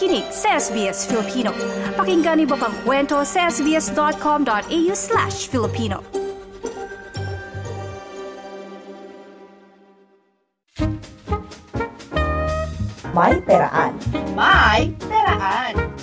nakikinig sa SBS Filipino. Pakinggan niyo pang kwento sa sbs.com.au slash Filipino. May Peraan. May Peraan.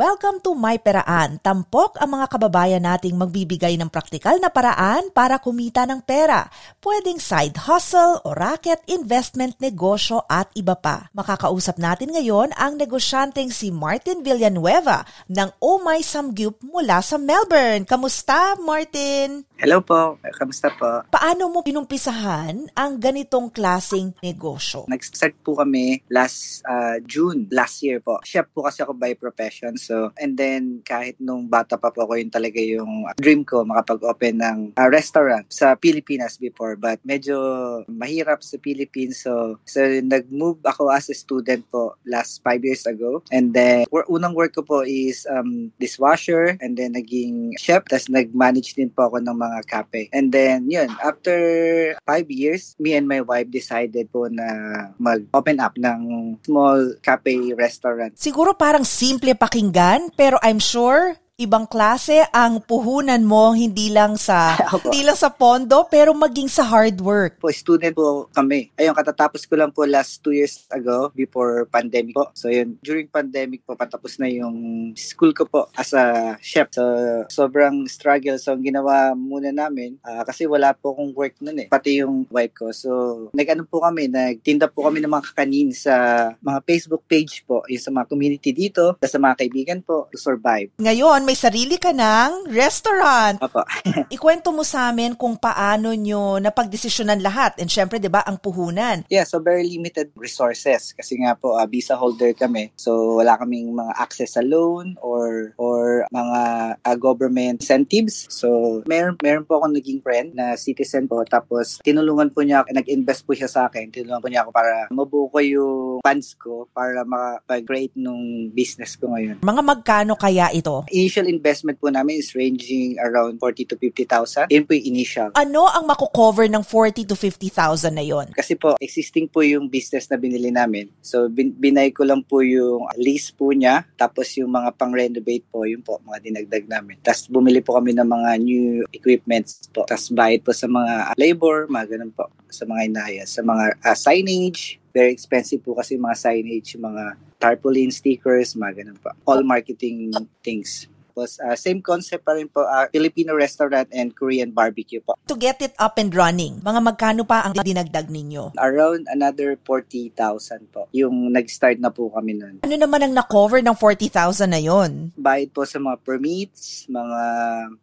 Welcome to My Peraan. Tampok ang mga kababayan nating magbibigay ng praktikal na paraan para kumita ng pera. Pwedeng side hustle o racket, investment, negosyo at iba pa. Makakausap natin ngayon ang negosyanteng si Martin Villanueva ng Oh My Samgyup mula sa Melbourne. Kamusta, Martin? Hello po, kamusta po? Paano mo pinumpisahan ang ganitong klasing negosyo? Nag-start po kami last uh, June, last year po. Chef po kasi ako by profession. So, and then kahit nung bata pa po ako, yun talaga yung dream ko, makapag-open ng uh, restaurant sa Pilipinas before. But medyo mahirap sa Philippines. So, so nag-move ako as a student po last five years ago. And then, unang work ko po is um, dishwasher and then naging chef. Tapos nag-manage din po ako ng mga cafe. And then, yun, after five years, me and my wife decided po na mag-open up ng small cafe restaurant. Siguro parang simple pakinggan, pero I'm sure ibang klase ang puhunan mo hindi lang sa hindi lang sa pondo pero maging sa hard work. Po, student po kami. Ayun, katatapos ko lang po last two years ago before pandemic po. So yun, during pandemic po, patapos na yung school ko po as a chef. So, sobrang struggle. So, ang ginawa muna namin, ah, kasi wala po akong work nun eh. Pati yung wife ko. So, nag-ano po kami, nagtinda po kami ng mga kakanin sa mga Facebook page po, yung sa mga community dito, sa mga kaibigan po, to survive. Ngayon may sarili ka ng restaurant. Opo. Ikwento mo sa amin kung paano nyo napagdesisyonan lahat. And syempre, 'di ba, ang puhunan. Yeah, so very limited resources kasi nga po uh, visa holder kami. So wala kaming mga access sa loan or or mga uh, government incentives. So meron meron po akong naging friend na citizen po tapos tinulungan po niya nag-invest po siya sa akin. Tinulungan po niya ako para mabuo ko yung funds ko para makapag-create nung business ko ngayon. Mga magkano kaya ito? Initial investment po namin is ranging around 40 to 50,000. Yun po yung initial. Ano ang mako-cover ng 40 to 50,000 na yon? Kasi po, existing po yung business na binili namin. So, bin- binay ko lang po yung lease po niya. Tapos yung mga pang-renovate po, yun po, mga dinagdag namin. Tapos bumili po kami ng mga new equipments po. Tapos bayad po sa mga labor, mga ganun po. Sa mga inaya. Sa mga ah, signage, very expensive po kasi yung mga signage, yung mga tarpaulin stickers, mga ganun po. All marketing things. Tapos, ah, same concept pa rin po, ah, Filipino restaurant and Korean barbecue po. To get it up and running, mga magkano pa ang dinagdag ninyo? Around another 40,000 po. Yung nag-start na po kami nun. Ano naman ang na-cover ng 40,000 na yon? Bayad po sa mga permits, mga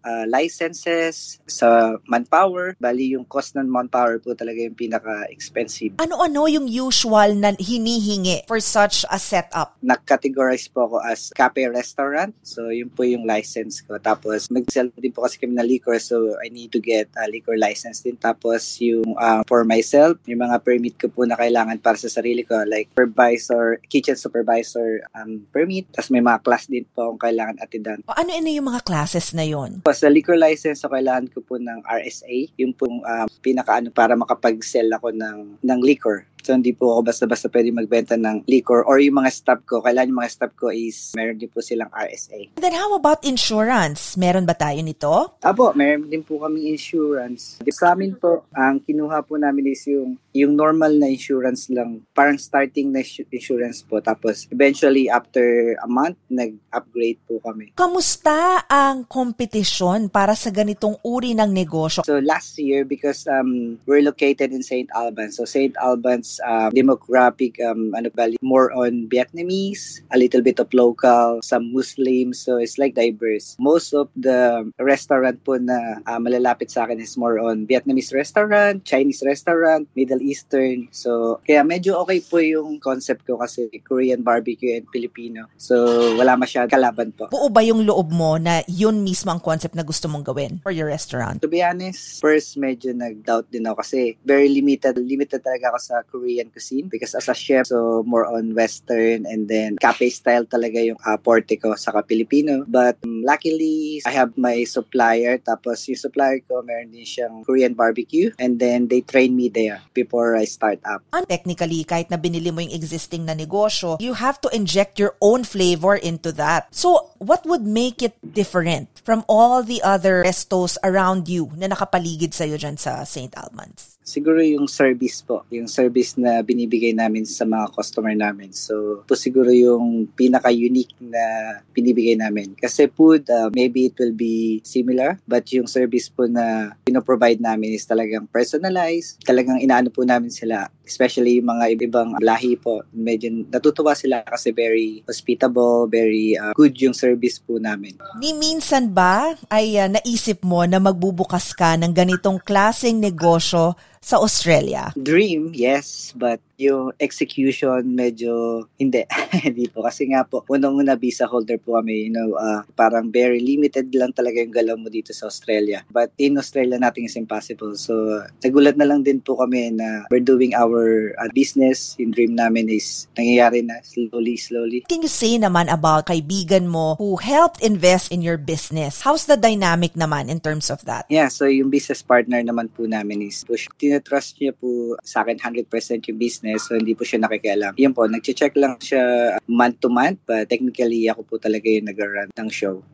ah, licenses, sa manpower. Bali, yung cost ng manpower po talaga yung pinaka-expensive. Ano-ano yung usual na hinihingi for such a setup? Nag-categorize po ako as cafe restaurant. So, yun po yung license ko. Tapos, mag-sell din po kasi kami ng liquor. So, I need to get a liquor license din. Tapos, yung ah, for myself, yung mga permit ko po na kailangan para sa sarili ko. Like, supervisor, kitchen supervisor um, permit. Tapos, may mga class din po akong kailangan atidan. O ano-ano yung mga classes na yon? Po, sa liquor license, so kailangan ko po ng RSA, yung pong um, pinakaano para makapag-sell ako ng, ng liquor. So, hindi po ako basta-basta pwede magbenta ng liquor or yung mga staff ko, kailangan yung mga staff ko is meron din po silang RSA. Then how about insurance? Meron ba tayo nito? Apo, meron din po kami insurance. Sa amin po, ang kinuha po namin is yung, yung normal na insurance lang. Parang starting na insu- insurance po. Tapos, eventually, after a month, nag-upgrade po kami. Kamusta ang kompetisyon para sa ganitong uri ng negosyo? So last year, because um, we're located in St. Albans, so St. Albans um, demographic, um, ano ba, more on Vietnamese, a little bit of local, some Muslims, so it's like diverse. Most of the restaurant po na uh, malalapit sa akin is more on Vietnamese restaurant, Chinese restaurant, Middle Eastern. So kaya medyo okay po yung concept ko kasi Korean barbecue and Filipino. So wala masyadong kalaban po. Buo ba yung loob mo na yun mismo ang concept na gusto mong gawin for your restaurant? To be honest, first medyo nag-doubt din ako kasi very limited. Limited talaga ako sa Korean cuisine because as a chef, so more on Western and then cafe style talaga yung uh, forte ko sa Filipino. But um, luckily, I have my supplier. Tapos yung supplier ko, meron din siyang Korean barbecue. And then they train me there before before I start up. And technically, kahit na binili mo yung existing na negosyo, you have to inject your own flavor into that. So, what would make it different from all the other restos around you na nakapaligid sa'yo dyan sa St. Almans? Siguro yung service po, yung service na binibigay namin sa mga customer namin. So, po siguro yung pinaka-unique na binibigay namin. Kasi food, uh, maybe it will be similar, but yung service po na pinoprovide namin is talagang personalized. Talagang inaano po namin sila, especially yung mga ibang lahi po. Medyo natutuwa sila kasi very hospitable, very uh, good yung service po namin. Ni minsan ba ay uh, naisip mo na magbubukas ka ng ganitong klaseng negosyo sa Australia? Dream, yes, but yung execution medyo hindi. hindi po. Kasi nga po, unang-una visa holder po kami, you know, uh, parang very limited lang talaga yung galaw mo dito sa Australia. But in Australia, nothing is impossible. So, nagulat na lang din po kami na we're doing our uh, business. Yung dream namin is nangyayari na slowly, slowly. Can you say naman about kaibigan mo who helped invest in your business? How's the dynamic naman in terms of that? Yeah, so yung business partner naman po namin is push. Tinatrust niya po sa akin 100% yung business so hindi po siya nakikialam. Yan po, nag-check lang siya month to month but technically ako po talaga yung nag-run ng show.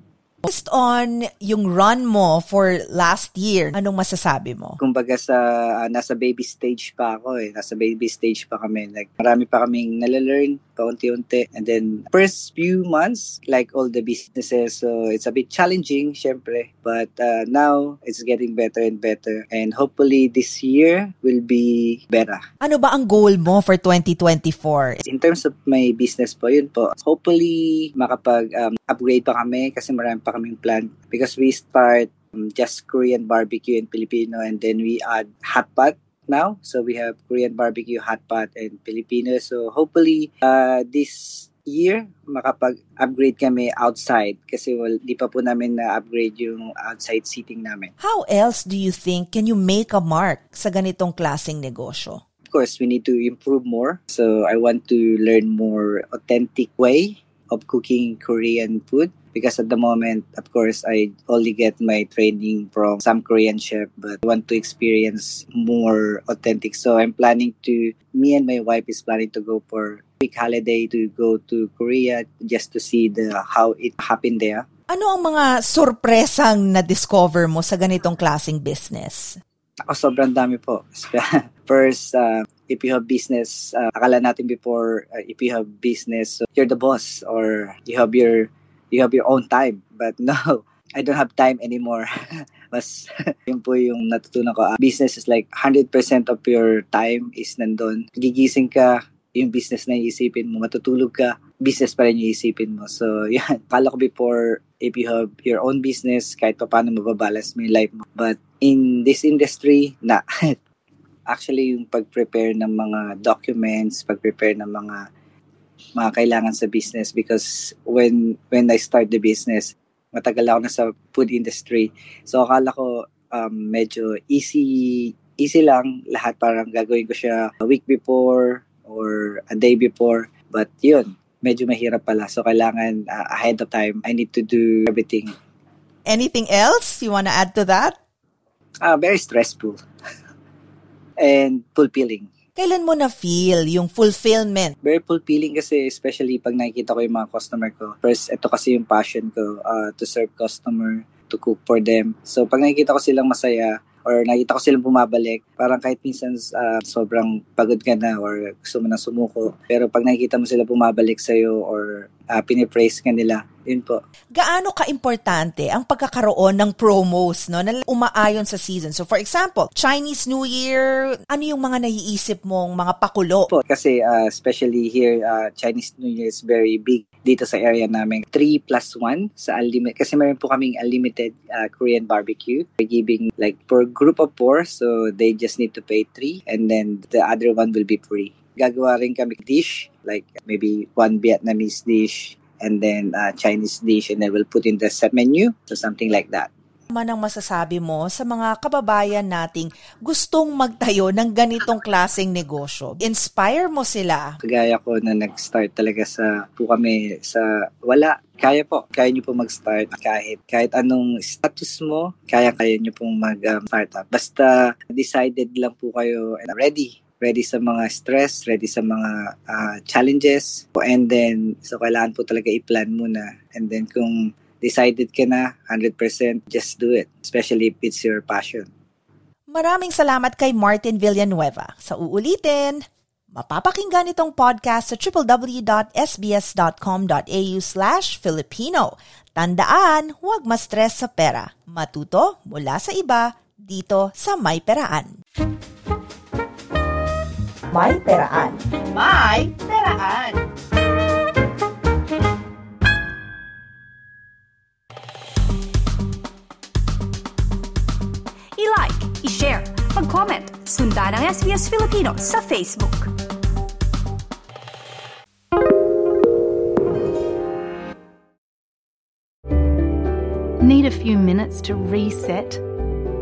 Based on yung run mo for last year, anong masasabi mo? Kumbaga sa uh, nasa baby stage pa ako eh. Nasa baby stage pa kami. Like marami pa kaming nalalearn paunti-unti. And then first few months, like all the businesses, so it's a bit challenging, syempre. But uh, now it's getting better and better. And hopefully this year will be better. Ano ba ang goal mo for 2024? In terms of my business po, yun po. Hopefully makapag um, upgrade pa kami kasi marami pa kaming plan because we start um, just Korean barbecue and Filipino and then we add hot pot now. So we have Korean barbecue, hot pot, and Filipino. So hopefully uh, this year makapag-upgrade kami outside kasi well, di pa po namin na-upgrade yung outside seating namin. How else do you think can you make a mark sa ganitong klaseng negosyo? Of course, we need to improve more. So I want to learn more authentic way of cooking Korean food because at the moment, of course, I only get my training from some Korean chef, but I want to experience more authentic. So I'm planning to, me and my wife is planning to go for week holiday to go to Korea just to see the how it happened there. Ano ang mga sorpresang na-discover mo sa ganitong klaseng business? Ako sobrang dami po. First, uh, if you have business, uh, akala natin before, uh, if you have business, so you're the boss or you have your you have your own time. But no, I don't have time anymore. Mas yun po yung natutunan ko. Uh, business is like 100% of your time is nandun. Gigising ka, yung business na iisipin mo. Matutulog ka, business pa rin yung iisipin mo. So, yan. Kala ko before, if you have your own business, kahit pa paano mababalance mo yung life mo. But in this industry, na. Actually, yung pag-prepare ng mga documents, pag-prepare ng mga mga kailangan sa business because when when I start the business, matagal ako na sa food industry. So akala ko um, medyo easy easy lang lahat parang gagawin ko siya a week before or a day before. But yun, medyo mahirap pala. So kailangan uh, ahead of time, I need to do everything. Anything else you want to add to that? Uh, very stressful and fulfilling. Kailan mo na-feel yung fulfillment? Very fulfilling kasi especially pag nakikita ko yung mga customer ko. First, ito kasi yung passion ko uh, to serve customer, to cook for them. So pag nakikita ko silang masaya, or nakita ko silang bumabalik, parang kahit minsan uh, sobrang pagod ka na or gusto mo na sumuko. Pero pag nakikita mo sila bumabalik sa'yo or uh, pinipraise ka nila, yun po. Gaano ka-importante ang pagkakaroon ng promos no, na umaayon sa season? So for example, Chinese New Year, ano yung mga naiisip mong mga pakulo? Po, kasi uh, especially here, uh, Chinese New Year is very big dito sa area namin. 3 plus 1 sa unlimited. Kasi meron po kaming unlimited uh, Korean barbecue. We're giving like for group of 4, so they just need to pay 3 and then the other one will be free. Gagawa rin kami dish, like maybe one Vietnamese dish, and then uh, Chinese dish and then we'll put in the set menu so something like that man ang masasabi mo sa mga kababayan nating gustong magtayo ng ganitong klaseng negosyo? Inspire mo sila? Kagaya ko na nag-start talaga sa po kami sa wala. Kaya po, kaya nyo po mag-start kahit kahit anong status mo, kaya kaya nyo pong mag-startup. Um, Basta decided lang po kayo and ready ready sa mga stress, ready sa mga uh, challenges. And then, so kailangan po talaga i-plan muna. And then kung decided ka na, 100% just do it. Especially if it's your passion. Maraming salamat kay Martin Villanueva. Sa uulitin, mapapakinggan itong podcast sa www.sbs.com.au slash Filipino. Tandaan, huwag ma-stress sa pera. Matuto mula sa iba dito sa May Peraan. May Peraan. May Peraan. I-like, i-share, mag-comment, sundan ang SBS Filipino sa Facebook. Need a few minutes to reset?